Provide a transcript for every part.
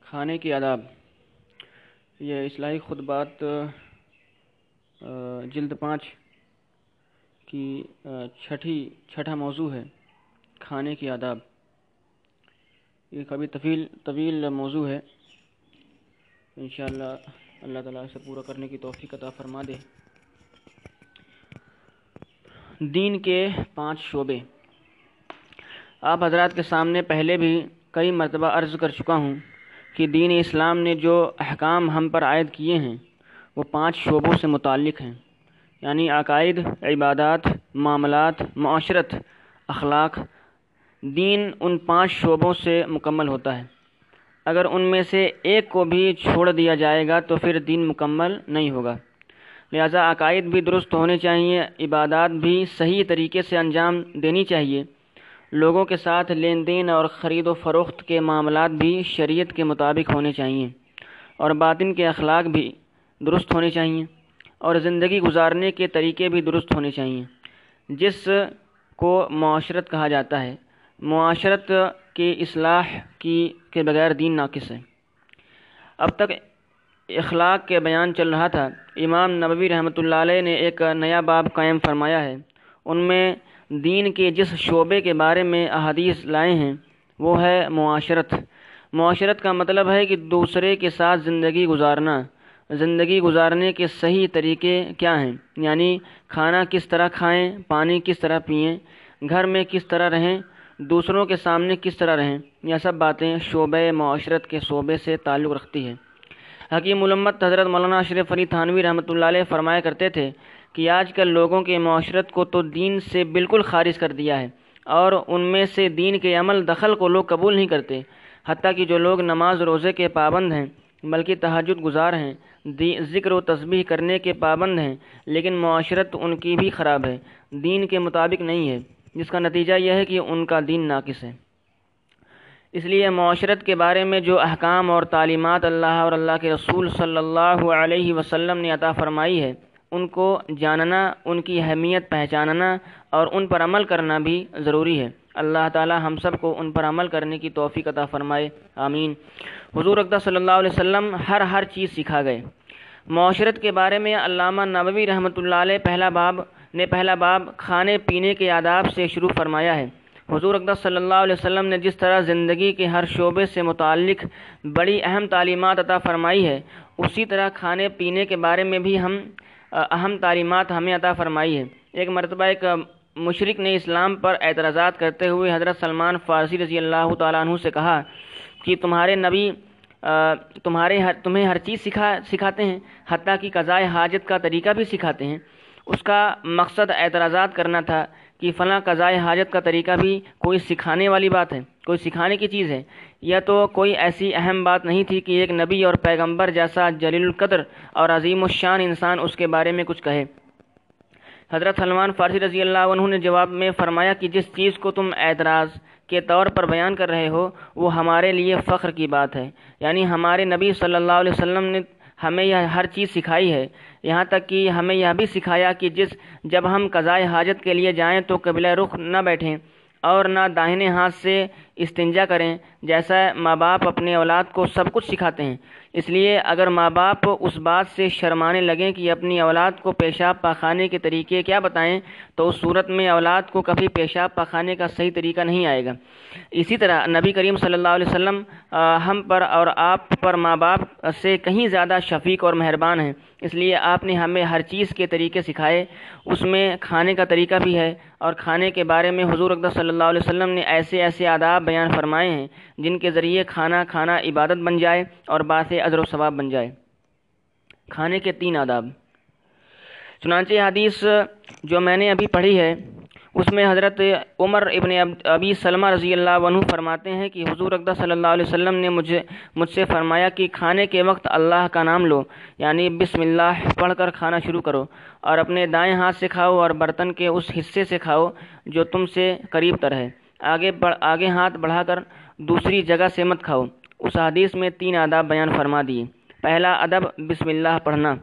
کھانے کی آداب۔ یہ اصلاحی خطبات جلد پانچ کی چھٹی، چھٹا موضوع ہے، کھانے کی آداب۔ یہ کبھی طویل طویل موضوع ہے۔ انشاءاللہ اللہ تعالیٰ اسے پورا کرنے کی توفیق عطا فرما دے۔ دین کے پانچ شعبے۔ آپ حضرات کے سامنے پہلے بھی کئی مرتبہ عرض کر چکا ہوں کہ دین اسلام نے جو احکام ہم پر عائد کیے ہیں، وہ پانچ شعبوں سے متعلق ہیں۔ یعنی عقائد، عبادات، معاملات، معاشرت، اخلاق۔ دین ان پانچ شعبوں سے مکمل ہوتا ہے۔ اگر ان میں سے ایک کو بھی چھوڑ دیا جائے گا تو پھر دین مکمل نہیں ہوگا۔ لہذا عقائد بھی درست ہونے چاہیے، عبادات بھی صحیح طریقے سے انجام دینی چاہیے۔ لوگوں کے ساتھ لین دین اور خرید و فروخت کے معاملات بھی شریعت کے مطابق ہونے چاہئیں اور باطن کے اخلاق بھی درست ہونے چاہئیں اور زندگی گزارنے کے طریقے بھی درست ہونے چاہئیں۔ جس کو معاشرت کہا جاتا ہے، معاشرت کی اصلاح کی کے بغیر دین ناقص ہے۔ اب تک اخلاق کے بیان چل رہا تھا۔ امام نبوی رحمۃ اللہ علیہ نے ایک نیا باب قائم فرمایا ہے۔ ان میں دین کے جس شعبے کے بارے میں احادیث لائے ہیں، وہ ہے معاشرت۔ معاشرت کا مطلب ہے کہ دوسرے کے ساتھ زندگی گزارنا۔ زندگی گزارنے کے صحیح طریقے کیا ہیں؟ یعنی کھانا کس طرح کھائیں، پانی کس طرح پئیں، گھر میں کس طرح رہیں، دوسروں کے سامنے کس طرح رہیں۔ یہ سب باتیں شعبہ معاشرت کے شعبے سے تعلق رکھتی ہے حکیم علمت حضرت مولانا اشرف علی تھانوی رحمۃ اللہ علیہ فرمایا کرتے تھے کہ آج کل لوگوں کے معاشرت کو تو دین سے بالکل خارج کر دیا ہے اور ان میں سے دین کے عمل دخل کو لوگ قبول نہیں کرتے، حتیٰ کہ جو لوگ نماز روزے کے پابند ہیں، بلکہ تہجد گزار ہیں ذکر و تسبیح کرنے کے پابند ہیں، لیکن معاشرت ان کی بھی خراب ہے، دین کے مطابق نہیں ہے، جس کا نتیجہ یہ ہے کہ ان کا دین ناقص ہے۔ اس لیے معاشرت کے بارے میں جو احکام اور تعلیمات اللہ اور اللہ کے رسول صلی اللہ علیہ وسلم نے عطا فرمائی ہے ان کو جاننا، ان کی اہمیت پہچاننا اور ان پر عمل کرنا بھی ضروری ہے۔ اللہ تعالی ہم سب کو ان پر عمل کرنے کی توفیق عطا فرمائے۔ آمین۔ حضور اقدہ صلی اللہ علیہ وسلم ہر ہر چیز سکھا گئے۔ معاشرت کے بارے میں علامہ نبوی رحمۃ اللہ علیہ پہلا باب نے پہلا باب کھانے پینے کے آداب سے شروع فرمایا ہے۔ حضور اقدس صلی اللہ علیہ وسلم نے جس طرح زندگی کے ہر شعبے سے متعلق بڑی اہم تعلیمات عطا فرمائی ہے، اسی طرح کھانے پینے کے بارے میں بھی ہم اہم تعلیمات ہمیں عطا فرمائی ہے ایک مرتبہ ایک مشرق نے اسلام پر اعتراضات کرتے ہوئے حضرت سلمان فارسی رضی اللہ تعالیٰ عنہ سے کہا کہ تمہارے نبی تمہارے تمہیں ہر چیز سکھا، سکھاتے ہیں، حتیٰ کہ قضائے حاجت کا طریقہ بھی سکھاتے ہیں۔ اس کا مقصد اعتراضات کرنا تھا۔ کہ فلاں قضائے حاجت کا طریقہ بھی کوئی سکھانے والی بات ہے، کوئی سکھانے کی چیز ہے۔ یا تو کوئی ایسی اہم بات نہیں تھی کہ ایک نبی اور پیغمبر جیسا جلیل القدر اور عظیم الشان انسان اس کے بارے میں کچھ کہے۔ حضرت سلمان فارسی رضی اللہ عنہ نے جواب میں فرمایا کہ جس چیز کو تم اعتراض کے طور پر بیان کر رہے ہو، وہ ہمارے لیے فخر کی بات ہے۔ یعنی ہمارے نبی صلی اللہ علیہ وسلم نے ہمیں یہ ہر چیز سکھائی ہے۔ یہاں تک کہ ہمیں یہ بھی سکھایا کہ جس جب ہم قضائے حاجت کے لیے جائیں تو قبلہ رخ نہ بیٹھیں اور نہ داہنے ہاتھ سے استنجا کریں، جیسا ماں باپ اپنے اولاد کو سب کچھ سکھاتے ہیں۔ اس لیے اگر ماں باپ اس بات سے شرمانے لگیں کہ اپنی اولاد کو پیشاب پاخانے کے طریقے کیا بتائیں، تو اس صورت میں اولاد کو کبھی پیشاب پاخانے کا صحیح طریقہ نہیں آئے گا۔ اسی طرح نبی کریم صلی اللہ علیہ وسلم ہم پر اور آپ پر ماں باپ سے کہیں زیادہ شفیق اور مہربان ہیں۔ اس لیے آپ نے ہمیں ہر چیز کے طریقے سکھائے۔ اس میں کھانے کا طریقہ بھی ہے اور کھانے کے بارے میں حضور اقدس صلی اللہ علیہ وسلم نے ایسے ایسے آداب بیان فرمائے ہیں، جن کے ذریعے کھانا کھانا عبادت بن جائے اور باس اجر و ثواب بن جائے۔ کھانے کے تین آداب۔ چنانچہ حدیث جو میں نے ابھی پڑھی ہے، اس میں حضرت عمر ابن ابی سلمہ رضی اللہ عنہ فرماتے ہیں کہ حضور اقدہ صلی اللہ علیہ وسلم نے مجھے مجھ سے فرمایا کہ کھانے کے وقت اللہ کا نام لو یعنی بسم اللہ پڑھ کر کھانا شروع کرو، اور اپنے دائیں ہاتھ سے کھاؤ اور برتن کے اس حصے سے کھاؤ جو تم سے قریب تر ہے۔ آگے بڑھ آگے ہاتھ بڑھا کر دوسری جگہ سے مت کھاؤ۔ اس حدیث میں تین آداب بیان فرما دیے۔ پہلا ادب، بسم اللہ پڑھنا۔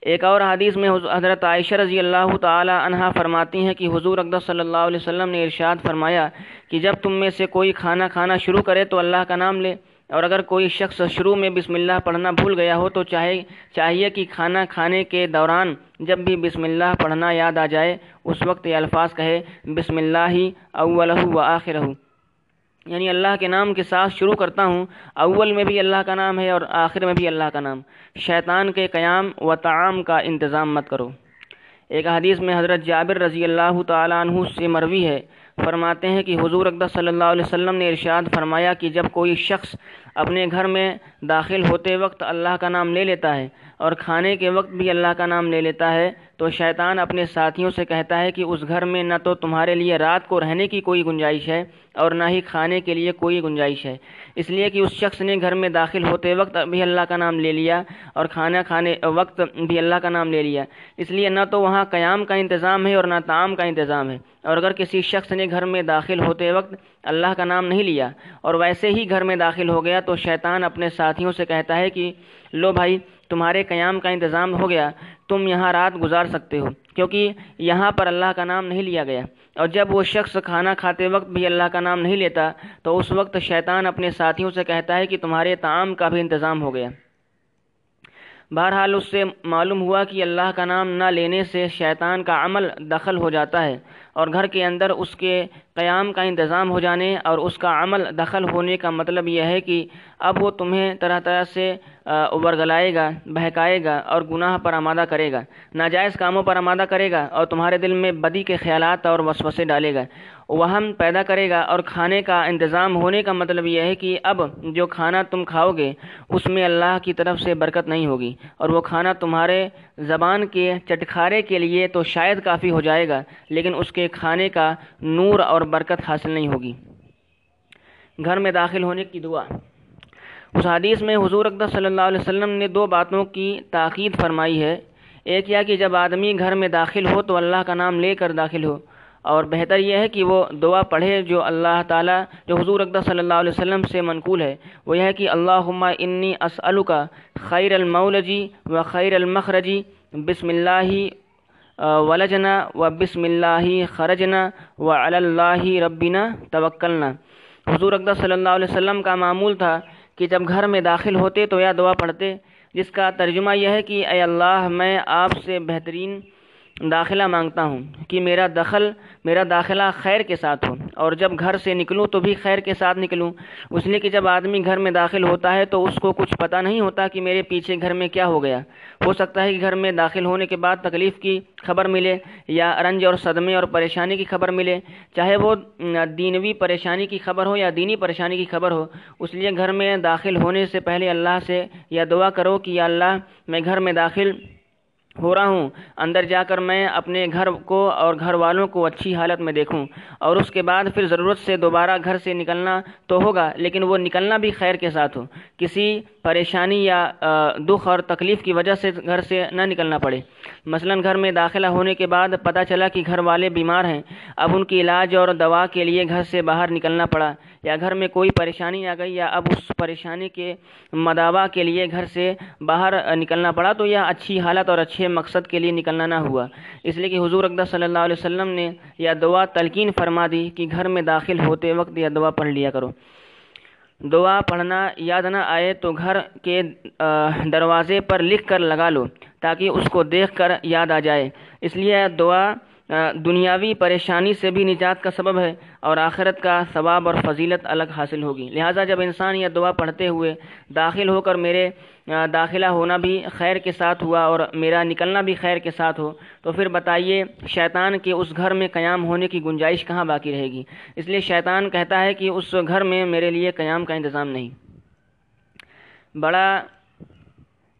ایک اور حدیث میں حضرت عائشہ رضی اللہ تعالی عنہ فرماتی ہیں کہ حضور اقدس صلی اللہ علیہ وسلم نے ارشاد فرمایا کہ جب تم میں سے کوئی کھانا کھانا شروع کرے تو اللہ کا نام لے۔ اور اگر کوئی شخص شروع میں بسم اللہ پڑھنا بھول گیا ہو تو چاہے چاہیے کہ کھانا کھانے کے دوران جب بھی بسم اللہ پڑھنا یاد آ جائے، اس وقت یہ الفاظ کہے، بسم اللہ ہی اولہ و آخرہ۔ یعنی اللہ کے نام کے ساتھ شروع کرتا ہوں، اول میں بھی اللہ کا نام ہے اور آخر میں بھی اللہ کا نام۔ شیطان کے قیام و تعام کا انتظام مت کرو۔ ایک حدیث میں حضرت جابر رضی اللہ تعالیٰ عنہ سے مروی ہے۔ فرماتے ہیں کہ حضور اقدس صلی اللہ علیہ وسلم نے ارشاد فرمایا کہ جب کوئی شخص اپنے گھر میں داخل ہوتے وقت اللہ کا نام لے لیتا ہے اور کھانے کے وقت بھی اللہ کا نام لے لیتا ہے تو شیطان اپنے ساتھیوں سے کہتا ہے کہ اس گھر میں نہ تو تمہارے لیے رات کو رہنے کی کوئی گنجائش ہے اور نہ ہی کھانے کے لیے کوئی گنجائش ہے۔ اس لیے کہ اس شخص نے گھر میں داخل ہوتے وقت بھی اللہ کا نام لے لیا اور کھانا کھانے وقت بھی اللہ کا نام لے لیا۔ اس لیے نہ تو وہاں قیام کا انتظام ہے اور نہ تعام کا انتظام ہے۔ اور اگر کسی شخص نے گھر میں داخل ہوتے وقت اللہ کا نام نہیں لیا اور ویسے ہی گھر میں داخل ہو گیا تو شیطان اپنے ساتھیوں سے کہتا ہے کہ لو بھائی تمہارے قیام کا انتظام ہو گیا۔ تم یہاں رات گزار سکتے ہو، کیونکہ یہاں پر اللہ کا نام نہیں لیا گیا۔ اور جب وہ شخص کھانا کھاتے وقت بھی اللہ کا نام نہیں لیتا، تو اس وقت شیطان اپنے ساتھیوں سے کہتا ہے کہ تمہارے تعام کا بھی انتظام ہو گیا۔ بہرحال اس سے معلوم ہوا کہ اللہ کا نام نہ لینے سے شیطان کا عمل دخل ہو جاتا ہے، اور گھر کے اندر اس کے قیام کا انتظام ہو جانے اور اس کا عمل دخل ہونے کا مطلب یہ ہے کہ اب وہ تمہیں طرح طرح سے ابرگلائے گا، بہکائے گا اور گناہ پر آمادہ کرے گا۔ ناجائز کاموں پر آمادہ کرے گا اور تمہارے دل میں بدی کے خیالات اور وسوسے ڈالے گا۔ وہم پیدا کرے گا اور کھانے کا انتظام ہونے کا مطلب یہ ہے کہ اب جو کھانا تم کھاؤ گے، اس میں اللہ کی طرف سے برکت نہیں ہوگی۔ اور وہ کھانا تمہارے زبان کے چٹکھارے کے لیے تو شاید کافی ہو جائے گا، لیکن اس کے کھانے کا نور اور برکت حاصل نہیں ہوگی۔ گھر میں داخل ہونے کی دعا۔ اس حدیث میں حضور اقدس صلی اللہ علیہ وسلم نے دو باتوں کی تاکید فرمائی ہے۔ ایک یہ کہ جب آدمی گھر میں داخل ہو تو اللہ کا نام لے کر داخل ہو، اور بہتر یہ ہے کہ وہ دعا پڑھے جو اللہ تعالیٰ، جو حضور اقدس صلی اللہ علیہ وسلم سے منقول ہے۔ وہ یہ ہے کہ اللہ انی اسألک خیر المولجی و خیر المخرجی، بسم اللہ ولجنا و بسم اللہ خرجنا و اللہ ربنا توکلنا۔ حضور اقدس صلی اللہ علیہ وسلم کا معمول تھا کہ جب گھر میں داخل ہوتے تو یہ دعا پڑھتے، جس کا ترجمہ یہ ہے کہ اے اللہ، میں آپ سے بہترین داخلہ مانگتا ہوں کہ میرا دخل، میرا داخلہ خیر کے ساتھ ہو۔ اور جب گھر سے نکلوں تو بھی خیر کے ساتھ نکلوں۔ اس لیے کہ جب آدمی گھر میں داخل ہوتا ہے تو اس کو کچھ پتہ نہیں ہوتا کہ میرے پیچھے گھر میں کیا ہو گیا۔ ہو سکتا ہے کہ گھر میں داخل ہونے کے بعد تکلیف کی خبر ملے یا رنج اور صدمے اور پریشانی کی خبر ملے۔ چاہے وہ دینوی پریشانی کی خبر ہو یا دینی پریشانی کی خبر ہو، اس لیے گھر میں داخل ہونے سے پہلے اللہ سے یا دعا کرو کہ یا اللہ میں گھر میں داخل ہو رہا ہوں۔ اندر جا کر میں اپنے گھر کو اور گھر والوں کو اچھی حالت میں دیکھوں۔ اور اس کے بعد پھر ضرورت سے دوبارہ گھر سے نکلنا تو ہوگا، لیکن وہ نکلنا بھی خیر کے ساتھ ہو۔ کسی پریشانی یا دکھ اور تکلیف کی وجہ سے گھر سے نہ نکلنا پڑے۔ مثلا گھر میں داخلہ ہونے کے بعد پتہ چلا کہ گھر والے بیمار ہیں۔ اب ان کی علاج اور دوا کے لیے گھر سے باہر نکلنا پڑا۔ یا گھر میں کوئی پریشانی آ گئی یا اب اس پریشانی کے مداوع کے لیے گھر سے باہر نکلنا پڑا تو یہ اچھی حالت اور اچھے مقصد کے لیے نکلنا نہ ہوا۔ اس لیے کہ حضور اقدس صلی اللہ علیہ وسلم نے یہ دعا تلقین فرما دی کہ گھر میں داخل ہوتے وقت یہ دعا پڑھ لیا کرو۔ دعا پڑھنا یاد نہ آئے تو گھر کے دروازے پر لکھ کر لگا لو تاکہ اس کو دیکھ کر یاد آ جائے۔ اس لیے دعا دنیاوی پریشانی سے بھی نجات کا سبب ہے اور آخرت کا ثواب اور فضیلت الگ حاصل ہوگی۔ لہٰذا جب انسان یہ دعا پڑھتے ہوئے داخل ہو کر میرے داخلہ ہونا بھی خیر کے ساتھ ہوا اور میرا نکلنا بھی خیر کے ساتھ ہو، تو پھر بتائیے شیطان کے اس گھر میں قیام ہونے کی گنجائش کہاں باقی رہے گی؟ اس لیے شیطان کہتا ہے کہ اس گھر میں میرے لیے قیام کا انتظام نہیں۔ بڑا،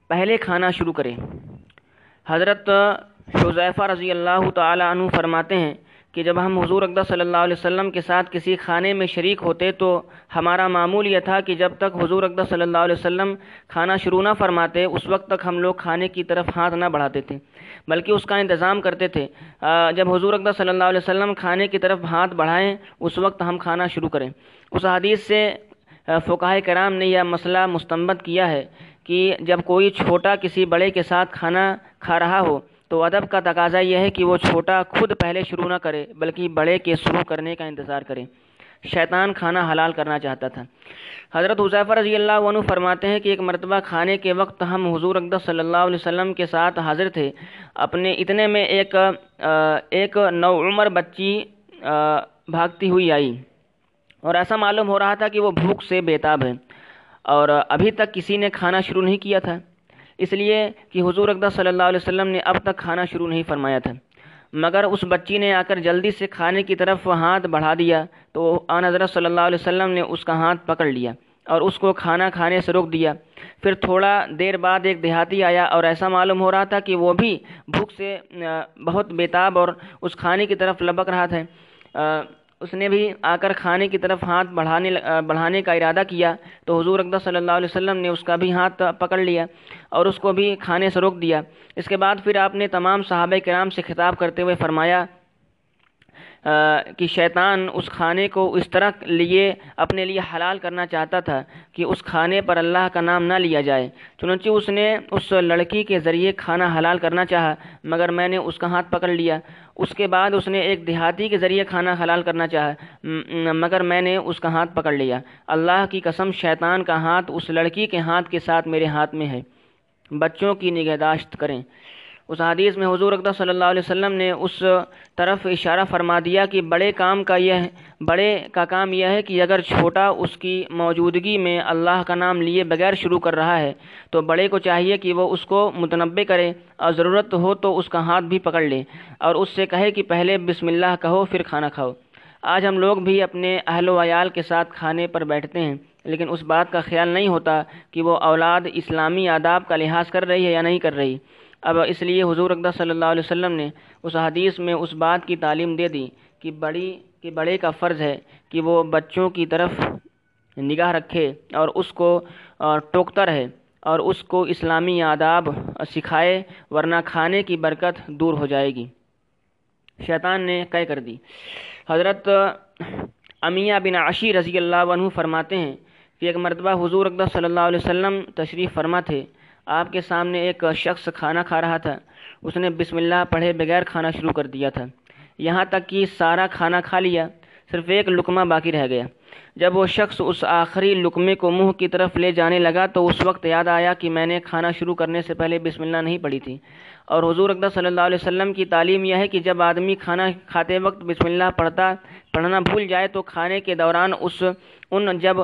پہلے کھانا شروع کرے حضرت حضیفہ رضی اللہ تعالی عنہ فرماتے ہیں کہ جب ہم حضور اقدس صلی اللہ علیہ وسلم کے ساتھ کسی کھانے میں شریک ہوتے تو ہمارا معمول یہ تھا کہ جب تک حضور اقدس صلی اللہ علیہ وسلم کھانا شروع نہ فرماتے، اس وقت تک ہم لوگ کھانے کی طرف ہاتھ نہ بڑھاتے تھے، بلکہ اس کا انتظام کرتے تھے۔ جب حضور اقدس صلی اللہ علیہ وسلم کھانے کی طرف ہاتھ بڑھائیں، اس وقت ہم کھانا شروع کریں۔ اس حدیث سے فقاہ کرام نے یہ مسئلہ مستمت کیا ہے کہ جب کوئی چھوٹا کسی بڑے کے ساتھ کھانا کھا رہا ہو تو ادب کا تقاضا یہ ہے کہ وہ چھوٹا خود پہلے شروع نہ کرے، بلکہ بڑے کے شروع کرنے کا انتظار کرے۔ شیطان کھانا حلال کرنا چاہتا تھا۔ حضرت حضیفہ رضی اللہ عنہ فرماتے ہیں کہ ایک مرتبہ کھانے کے وقت ہم حضور اقدس صلی اللہ علیہ وسلم کے ساتھ حاضر تھے۔ اپنے اتنے میں ایک ایک نو عمر بچی بھاگتی ہوئی آئی۔ اور ایسا معلوم ہو رہا تھا کہ وہ بھوک سے بیتاب ہے۔ اور ابھی تک کسی نے کھانا شروع نہیں کیا تھا۔ اس لیے کہ حضور اقدس صلی اللہ علیہ وسلم نے اب تک کھانا شروع نہیں فرمایا تھا۔ مگر اس بچی نے آ کر جلدی سے کھانے کی طرف ہاتھ بڑھا دیا تو آن حضرت صلی اللہ علیہ وسلم نے اس کا ہاتھ پکڑ لیا اور اس کو کھانا کھانے سے روک دیا۔ پھر تھوڑا دیر بعد ایک دیہاتی آیا اور ایسا معلوم ہو رہا تھا کہ وہ بھی بھوک سے بہت بیتاب اور اس کھانے کی طرف لبک رہا تھا۔ اس نے بھی آ کر کھانے کی طرف ہاتھ بڑھانے بڑھانے کا ارادہ کیا تو حضور اقدس صلی اللہ علیہ وسلم نے اس کا بھی ہاتھ پکڑ لیا اور اس کو بھی کھانے سے روک دیا۔ اس کے بعد پھر آپ نے تمام صحابہ کرام سے خطاب کرتے ہوئے فرمایا کہ شیطان اس کھانے کو اس طرح لیے، اپنے لیے حلال کرنا چاہتا تھا کہ اس کھانے پر اللہ کا نام نہ لیا جائے۔ چنانچہ اس نے اس لڑکی کے ذریعے کھانا حلال کرنا چاہا، مگر میں نے اس کا ہاتھ پکڑ لیا۔ اس کے بعد اس نے ایک دیہاتی کے ذریعے کھانا حلال کرنا چاہا مگر میں نے اس کا ہاتھ پکڑ لیا۔ اللہ کی قسم، شیطان کا ہاتھ اس لڑکی کے ہاتھ کے ساتھ میرے ہاتھ میں ہے۔ بچوں کی نگہداشت کریں۔ اس حدیث میں حضور اقدس صلی اللہ علیہ وسلم نے اس طرف اشارہ فرما دیا کہ بڑے کام کا یہ بڑے کا کام یہ ہے کہ اگر چھوٹا اس کی موجودگی میں اللہ کا نام لیے بغیر شروع کر رہا ہے، تو بڑے کو چاہیے کہ وہ اس کو متنبع کرے اور ضرورت ہو تو اس کا ہاتھ بھی پکڑ لے اور اس سے کہے کہ پہلے بسم اللہ کہو، پھر کھانا کھاؤ۔ آج ہم لوگ بھی اپنے اہل و عیال کے ساتھ کھانے پر بیٹھتے ہیں، لیکن اس بات کا خیال نہیں ہوتا کہ وہ اولاد اسلامی آداب کا لحاظ کر رہی ہے یا نہیں کر رہی۔ اب اس لیے حضور اقدس صلی اللہ علیہ وسلم نے اس حدیث میں اس بات کی تعلیم دے دی کہ بڑی، کہ بڑے کا فرض ہے کہ وہ بچوں کی طرف نگاہ رکھے اور اس کو ٹوکتا رہے اور اس کو اسلامی آداب سکھائے ورنہ کھانے کی برکت دور ہو جائے گی۔ شیطان نے قے کر دی۔ حضرت امیہ بن عشی رضی اللہ عنہ فرماتے ہیں کہ ایک مرتبہ حضور اقدس صلی اللہ علیہ وسلم تشریف فرما تھے آپ کے سامنے ایک شخص کھانا کھا رہا تھا۔ اس نے بسم اللہ پڑھے بغیر کھانا شروع کر دیا تھا۔ یہاں تک کہ سارا کھانا کھا لیا، صرف ایک لقمہ باقی رہ گیا۔ جب وہ شخص اس آخری لقمے کو منہ کی طرف لے جانے لگا تو اس وقت یاد آیا کہ میں نے کھانا شروع کرنے سے پہلے بسم اللہ نہیں پڑھی تھی۔ اور حضور اقدس صلی اللہ علیہ وسلم کی تعلیم یہ ہے کہ جب آدمی کھانا کھاتے وقت بسم اللہ پڑھتا، پڑھنا بھول جائے تو کھانے کے دوران اس، ان جب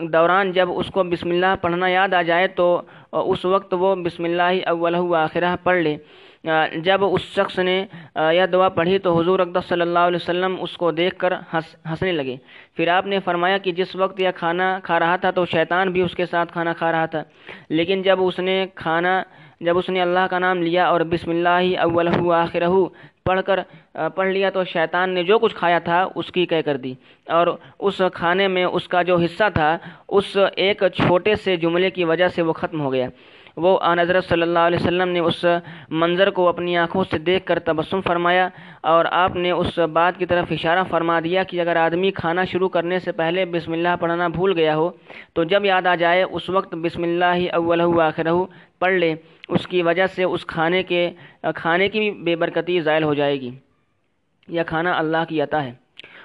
دوران جب اس کو بسم اللہ پڑھنا یاد آ جائے تو اس وقت وہ بسم اللہ اول آخرہ پڑھ لے۔ جب اس شخص نے یہ دعا پڑھی تو حضور اقدس صلی اللہ علیہ وسلم اس کو دیکھ کر ہنسنے لگے۔ پھر آپ نے فرمایا کہ جس وقت یہ کھانا کھا رہا تھا تو شیطان بھی اس کے ساتھ کھانا کھا رہا تھا۔ لیکن جب اس نے کھانا، جب اس نے اللہ کا نام لیا اور بسم اللہ اول آخرہ پڑھ کر پڑھ لیا تو شیطان نے جو کچھ کھایا تھا، اس کی کہہ کر دی۔ اور اس کھانے میں اس کا جو حصہ تھا، اس ایک چھوٹے سے جملے کی وجہ سے وہ ختم ہو گیا۔ وہ آن حضرت صلی اللہ علیہ وسلم نے اس منظر کو اپنی آنکھوں سے دیکھ کر تبسم فرمایا اور آپ نے اس بات کی طرف اشارہ فرما دیا کہ اگر آدمی کھانا شروع کرنے سے پہلے بسم اللہ پڑھنا بھول گیا ہو، تو جب یاد آ جائے، اس وقت بسم اللہ ہی اول آخر پڑھ لے۔ اس کی وجہ سے اس کھانے کے، کھانے کی بھی بے برکتی زائل ہو جائے گی یہ کھانا اللہ کی عطا ہے۔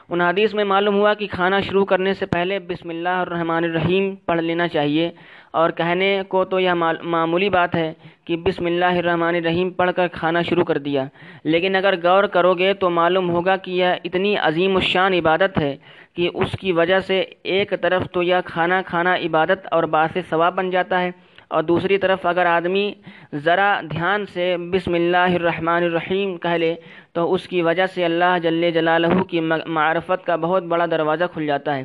ان حدیث میں معلوم ہوا کہ کھانا شروع کرنے سے پہلے بسم اللہ الرحمن الرحیم پڑھ لینا چاہیے، اور کہنے کو تو یہ معمولی بات ہے کہ بسم اللہ الرحمن الرحیم پڑھ کر کھانا شروع کر دیا۔ لیکن اگر غور کرو گے تو معلوم ہوگا کہ یہ اتنی عظیم الشان عبادت ہے کہ اس کی وجہ سے ایک طرف تو یہ کھانا کھانا عبادت اور باعث ثواب بن جاتا ہے اور دوسری طرف اگر آدمی ذرا دھیان سے بسم اللہ الرحمن الرحیم کہہ لے تو اس کی وجہ سے اللہ جل جلالہ کی معرفت کا بہت بڑا دروازہ کھل جاتا ہے۔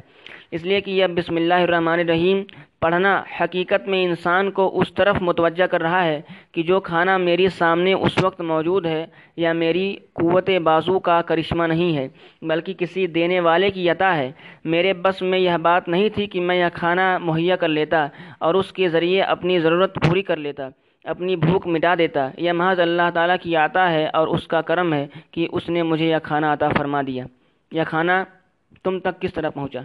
اس لیے کہ یہ بسم اللہ الرحمن الرحیم پڑھنا حقیقت میں انسان کو اس طرف متوجہ کر رہا ہے کہ جو کھانا میری سامنے اس وقت موجود ہے یا میری قوت بازو کا کرشمہ نہیں ہے، بلکہ کسی دینے والے کی عطا ہے۔ میرے بس میں یہ بات نہیں تھی کہ میں یہ کھانا مہیا کر لیتا اور اس کے ذریعے اپنی ضرورت پوری کر لیتا۔ اپنی بھوک مٹا دیتا۔ یہ محض اللہ تعالیٰ کی عطا ہے اور اس کا کرم ہے کہ اس نے مجھے یہ کھانا عطا فرما دیا۔ یہ کھانا تم تک کس طرح پہنچا؟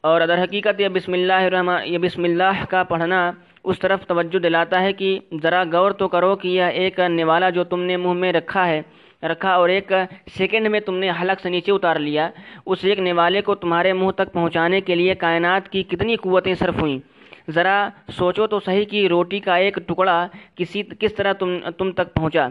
اور در حقیقت یہ بسم اللہ الرحمن، یہ بسم اللہ کا پڑھنا اس طرف توجہ دلاتا ہے کہ ذرا غور تو کرو کہ یہ ایک نوالا جو تم نے منہ میں رکھا ہے، رکھا اور ایک سیکنڈ میں تم نے حلق سے نیچے اتار لیا۔ اس ایک نوالے کو تمہارے منہ تک پہنچانے کے لیے کائنات کی کتنی قوتیں صرف ہوئیں۔ ذرا سوچو تو صحیح کہ روٹی کا ایک ٹکڑا کسی، کس طرح تم تم تک پہنچا۔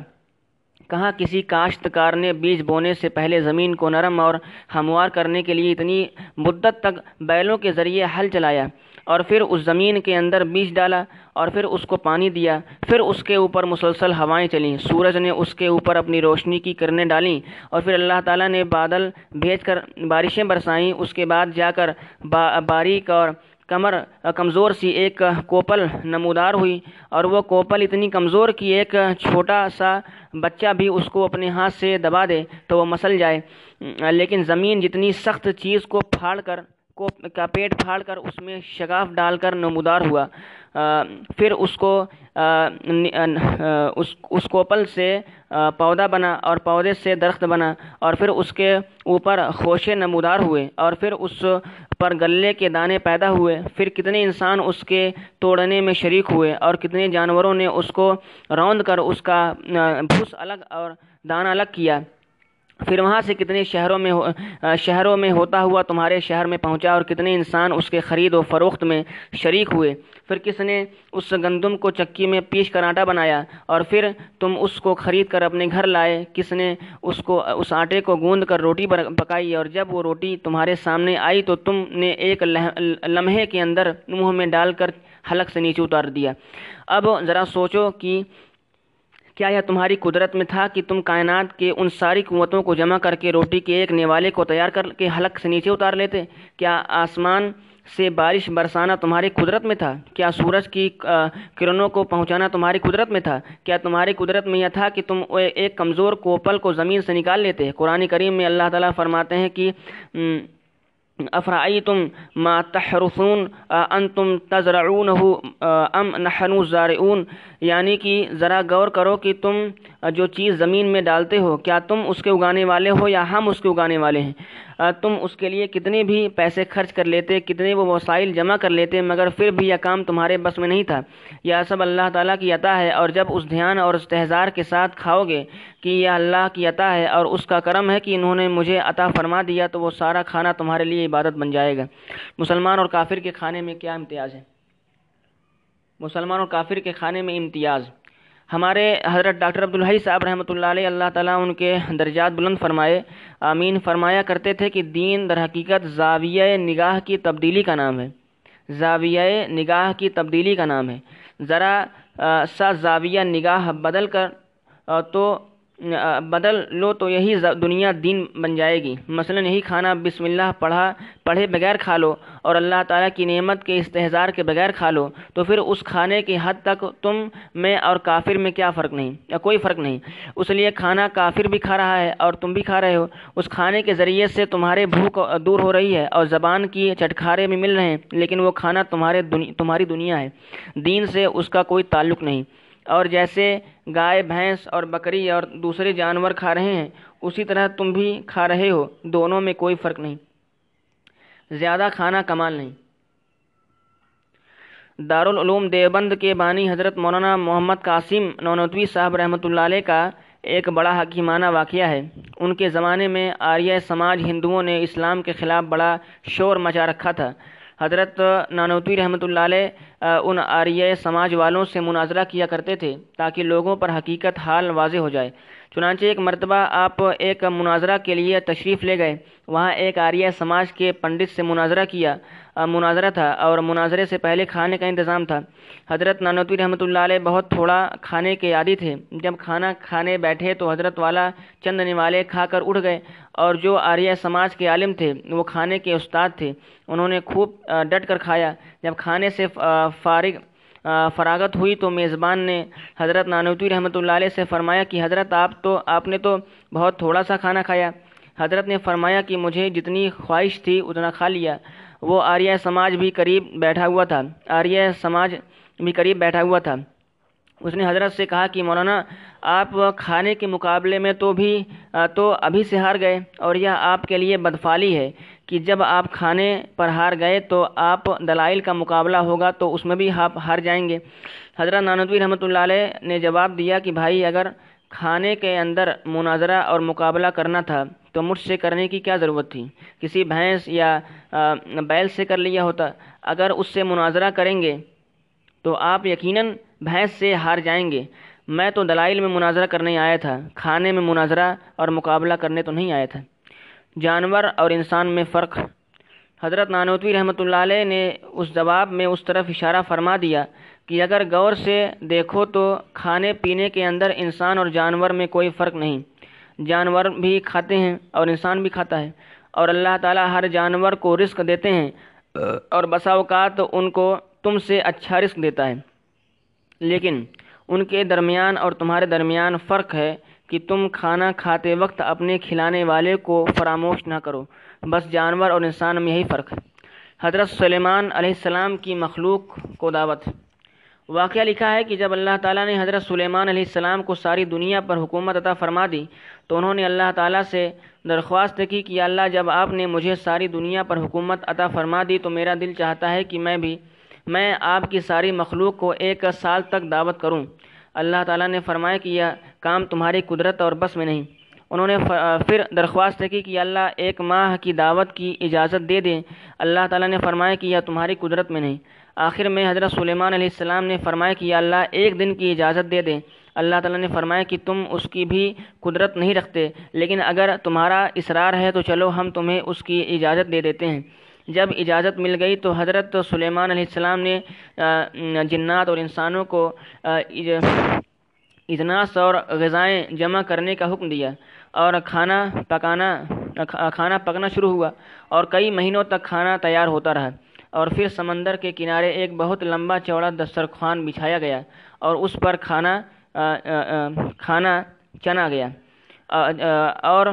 کہاں کسی کاشتکار نے بیج بونے سے پہلے زمین کو نرم اور ہموار کرنے کے لیے اتنی مدت تک بیلوں کے ذریعے حل چلایا اور پھر اس زمین کے اندر بیج ڈالا اور پھر اس کو پانی دیا۔ پھر اس کے اوپر مسلسل ہوائیں چلیں۔ سورج نے اس کے اوپر اپنی روشنی کی کرنیں ڈالیں اور پھر اللہ تعالیٰ نے بادل بھیج کر بارشیں برسائیں۔ اس کے بعد جا کر باریک اور کمر، کمزور سی ایک کوپل نمودار ہوئی اور وہ کوپل اتنی کمزور کہ ایک چھوٹا سا بچہ بھی اس کو اپنے ہاتھ سے دبا دے تو وہ مسل جائے۔ لیکن زمین جتنی سخت چیز کو پھاڑ کر کو کا پیٹ پھاڑ کر اس میں شگاف ڈال کر نمودار ہوا۔ پھر اس کو اس اس کوپل سے پودا بنا اور پودے سے درخت بنا اور پھر اس کے اوپر خوشے نمودار ہوئے اور پھر اس پر گلے کے دانے پیدا ہوئے۔ پھر کتنے انسان اس کے توڑنے میں شریک ہوئے اور کتنے جانوروں نے اس کو روند کر اس کا بھوس الگ اور دانہ الگ کیا۔ پھر وہاں سے کتنے شہروں میں شہروں میں ہوتا ہوا تمہارے شہر میں پہنچا اور کتنے انسان اس کے خرید و فروخت میں شریک ہوئے۔ پھر کس نے اس گندم کو چکی میں پیش کر آٹا بنایا اور پھر تم اس کو خرید کر اپنے گھر لائے۔ کس نے اس کو اس آٹے کو گوند کر روٹی پکائی اور جب وہ روٹی تمہارے سامنے آئی تو تم نے ایک لمحے کے اندر منہ میں ڈال کر حلق سے نیچے اتار دیا۔ اب ذرا سوچو کہ کیا یہ تمہاری قدرت میں تھا کہ تم کائنات کے ان ساری قوتوں کو جمع کر کے روٹی کے ایک نیوالے کو تیار کر کے حلق سے نیچے اتار لیتے؟ کیا آسمان سے بارش برسانا تمہاری قدرت میں تھا؟ کیا سورج کی کرنوں کو پہنچانا تمہاری قدرت میں تھا؟ کیا تمہاری قدرت میں یہ تھا کہ تم ایک کمزور کوپل کو زمین سے نکال لیتے؟ قرآن کریم میں اللہ تعالیٰ فرماتے ہیں کہ افرائیتم ما تحرثون انتم تزرعونه ام نحن زارعون؟ یعنی کہ ذرا غور کرو کہ تم جو چیز زمین میں ڈالتے ہو، کیا تم اس کے اگانے والے ہو یا ہم اس کے اگانے والے ہیں؟ تم اس کے لیے کتنے بھی پیسے خرچ کر لیتے، کتنے وہ وسائل جمع کر لیتے، مگر پھر بھی یہ کام تمہارے بس میں نہیں تھا۔ یہ سب اللہ تعالیٰ کی عطا ہے، اور جب اس دھیان اور استحزار کے ساتھ کھاؤ گے کہ یہ اللہ کی عطا ہے اور اس کا کرم ہے کہ انہوں نے مجھے عطا فرما دیا، تو وہ سارا کھانا تمہارے لیے عبادت بن جائے گا۔ مسلمان اور کافر کے کھانے میں کیا امتیاز ہے؟ مسلمان اور کافر کے کھانے میں امتیاز۔ ہمارے حضرت ڈاکٹر عبدالحی صاحب رحمۃ اللہ علیہ، اللہ تعالیٰ ان کے درجات بلند فرمائے۔ آمین۔ فرمایا کرتے تھے کہ دین در حقیقت زاویہ نگاہ کی تبدیلی کا نام ہے۔ زاویہ نگاہ کی تبدیلی کا نام ہے۔ ذرا سا زاویہ نگاہ بدل کر تو بدل لو تو یہی دنیا دین بن جائے گی۔ مثلا یہی کھانا بسم اللہ پڑھا، پڑھے بغیر کھا لو اور اللہ تعالیٰ کی نعمت کے استحظار کے بغیر کھا لو، تو پھر اس کھانے کی حد تک تم میں اور کافر میں کیا فرق نہیں، یا کوئی فرق نہیں۔ اس لیے کھانا کافر بھی کھا رہا ہے اور تم بھی کھا رہے ہو۔ اس کھانے کے ذریعے سے تمہارے بھوک دور ہو رہی ہے اور زبان کی چٹکھارے بھی مل رہے ہیں، لیکن وہ کھانا تمہارے تمہاری دنیا ہے۔ دین سے اس کا کوئی تعلق نہیں۔ اور جیسے گائے، بھینس اور بکری اور دوسرے جانور کھا رہے ہیں، اسی طرح تم بھی کھا رہے ہو، دونوں میں کوئی فرق نہیں۔ زیادہ کھانا کمال نہیں۔ دارالعلوم دیوبند کے بانی حضرت مولانا محمد قاسم نونتوی صاحب رحمۃ اللہ علیہ کا ایک بڑا حکیمانہ واقعہ ہے۔ ان کے زمانے میں آریہ سماج ہندوؤں نے اسلام کے خلاف بڑا شور مچا رکھا تھا۔ حضرت نانوتوی رحمۃ اللہ علیہ ان آریہ سماج والوں سے مناظرہ کیا کرتے تھے تاکہ لوگوں پر حقیقت حال واضح ہو جائے۔ چنانچہ ایک مرتبہ آپ ایک مناظرہ کے لیے تشریف لے گئے۔ وہاں ایک آریہ سماج کے پنڈت سے مناظرہ کیا۔ مناظرہ تھا اور مناظرے سے پہلے کھانے کا انتظام تھا۔ حضرت نانوتوی رحمۃ اللہ علیہ بہت تھوڑا کھانے کے عادی تھے۔ جب کھانا کھانے بیٹھے تو حضرت والا چند نوالے کھا کر اٹھ گئے اور جو آریہ سماج کے عالم تھے، وہ کھانے کے استاد تھے۔ انہوں نے خوب ڈٹ کر کھایا۔ جب کھانے سے فارغ فراغت ہوئی تو میزبان نے حضرت نانوتوی رحمۃ اللہ علیہ سے فرمایا کہ حضرت آپ تو، آپ نے تو بہت تھوڑا سا کھانا کھایا۔ حضرت نے فرمایا کہ مجھے جتنی خواہش تھی اتنا کھا لیا۔ وہ آریہ سماج بھی قریب بیٹھا ہوا تھا۔ آریہ سماج بھی قریب بیٹھا ہوا تھا۔ اس نے حضرت سے کہا کہ مولانا، آپ کھانے کے مقابلے میں تو بھی تو ابھی سے ہار گئے اور یہ آپ کے لیے بدفالی ہے۔ کہ جب آپ کھانے پر ہار گئے تو آپ دلائل کا مقابلہ ہوگا تو اس میں بھی آپ ہار جائیں گے۔ حضرت نانوی رحمۃ اللہ علیہ نے جواب دیا کہ بھائی، اگر کھانے کے اندر مناظرہ اور مقابلہ کرنا تھا تو مجھ سے کرنے کی کیا ضرورت تھی؟ کسی بھینس یا بیل سے کر لیا ہوتا۔ اگر اس سے مناظرہ کریں گے تو آپ یقیناً بھینس سے ہار جائیں گے۔ میں تو دلائل میں مناظرہ کرنے آیا تھا، کھانے میں مناظرہ اور مقابلہ کرنے تو نہیں آیا تھا۔ جانور اور انسان میں فرق۔ حضرت نانوتوی رحمۃ اللہ علیہ نے اس جواب میں اس طرف اشارہ فرما دیا کہ اگر غور سے دیکھو تو کھانے پینے کے اندر انسان اور جانور میں کوئی فرق نہیں۔ جانور بھی کھاتے ہیں اور انسان بھی کھاتا ہے اور اللہ تعالیٰ ہر جانور کو رزق دیتے ہیں اور بسا اوقات ان کو تم سے اچھا رزق دیتا ہے۔ لیکن ان کے درمیان اور تمہارے درمیان فرق ہے کہ تم کھانا کھاتے وقت اپنے کھلانے والے کو فراموش نہ کرو۔ بس جانور اور انسان میں یہی فرق۔ ہے حضرت سلیمان علیہ السلام کی مخلوق کو دعوت۔ واقعہ لکھا ہے کہ جب اللہ تعالیٰ نے حضرت سلیمان علیہ السلام کو ساری دنیا پر حکومت عطا فرما دی، تو انہوں نے اللہ تعالیٰ سے درخواست کی کہ اللہ جب آپ نے مجھے ساری دنیا پر حکومت عطا فرما دی تو میرا دل چاہتا ہے کہ میں بھی، میں آپ کی ساری مخلوق کو ایک سال تک دعوت کروں۔ اللہ تعالیٰ نے فرمایا کہ یہ کام تمہاری قدرت اور بس میں نہیں۔ انہوں نے پھر درخواست کی کہ اللہ ایک ماہ کی دعوت کی اجازت دے دیں اللہ تعالیٰ نے فرمایا کہ یہ تمہاری قدرت میں نہیں۔ آخر میں حضرت سلیمان علیہ السلام نے فرمایا کہ اللہ ایک دن کی اجازت دے دیں اللہ تعالیٰ نے فرمایا کہ تم اس کی بھی قدرت نہیں رکھتے، لیکن اگر تمہارا اصرار ہے تو چلو ہم تمہیں اس کی اجازت دے دیتے ہیں۔ جب اجازت مل گئی تو حضرت سلیمان علیہ السلام نے جنات اور انسانوں کو اجناس اور غذائیں جمع کرنے کا حکم دیا اور کھانا پکانا کھانا پکنا شروع ہوا اور کئی مہینوں تک کھانا تیار ہوتا رہا اور پھر سمندر کے کنارے ایک بہت لمبا چوڑا دسترخوان بچھایا گیا اور اس پر کھانا کھانا چنا گیا اور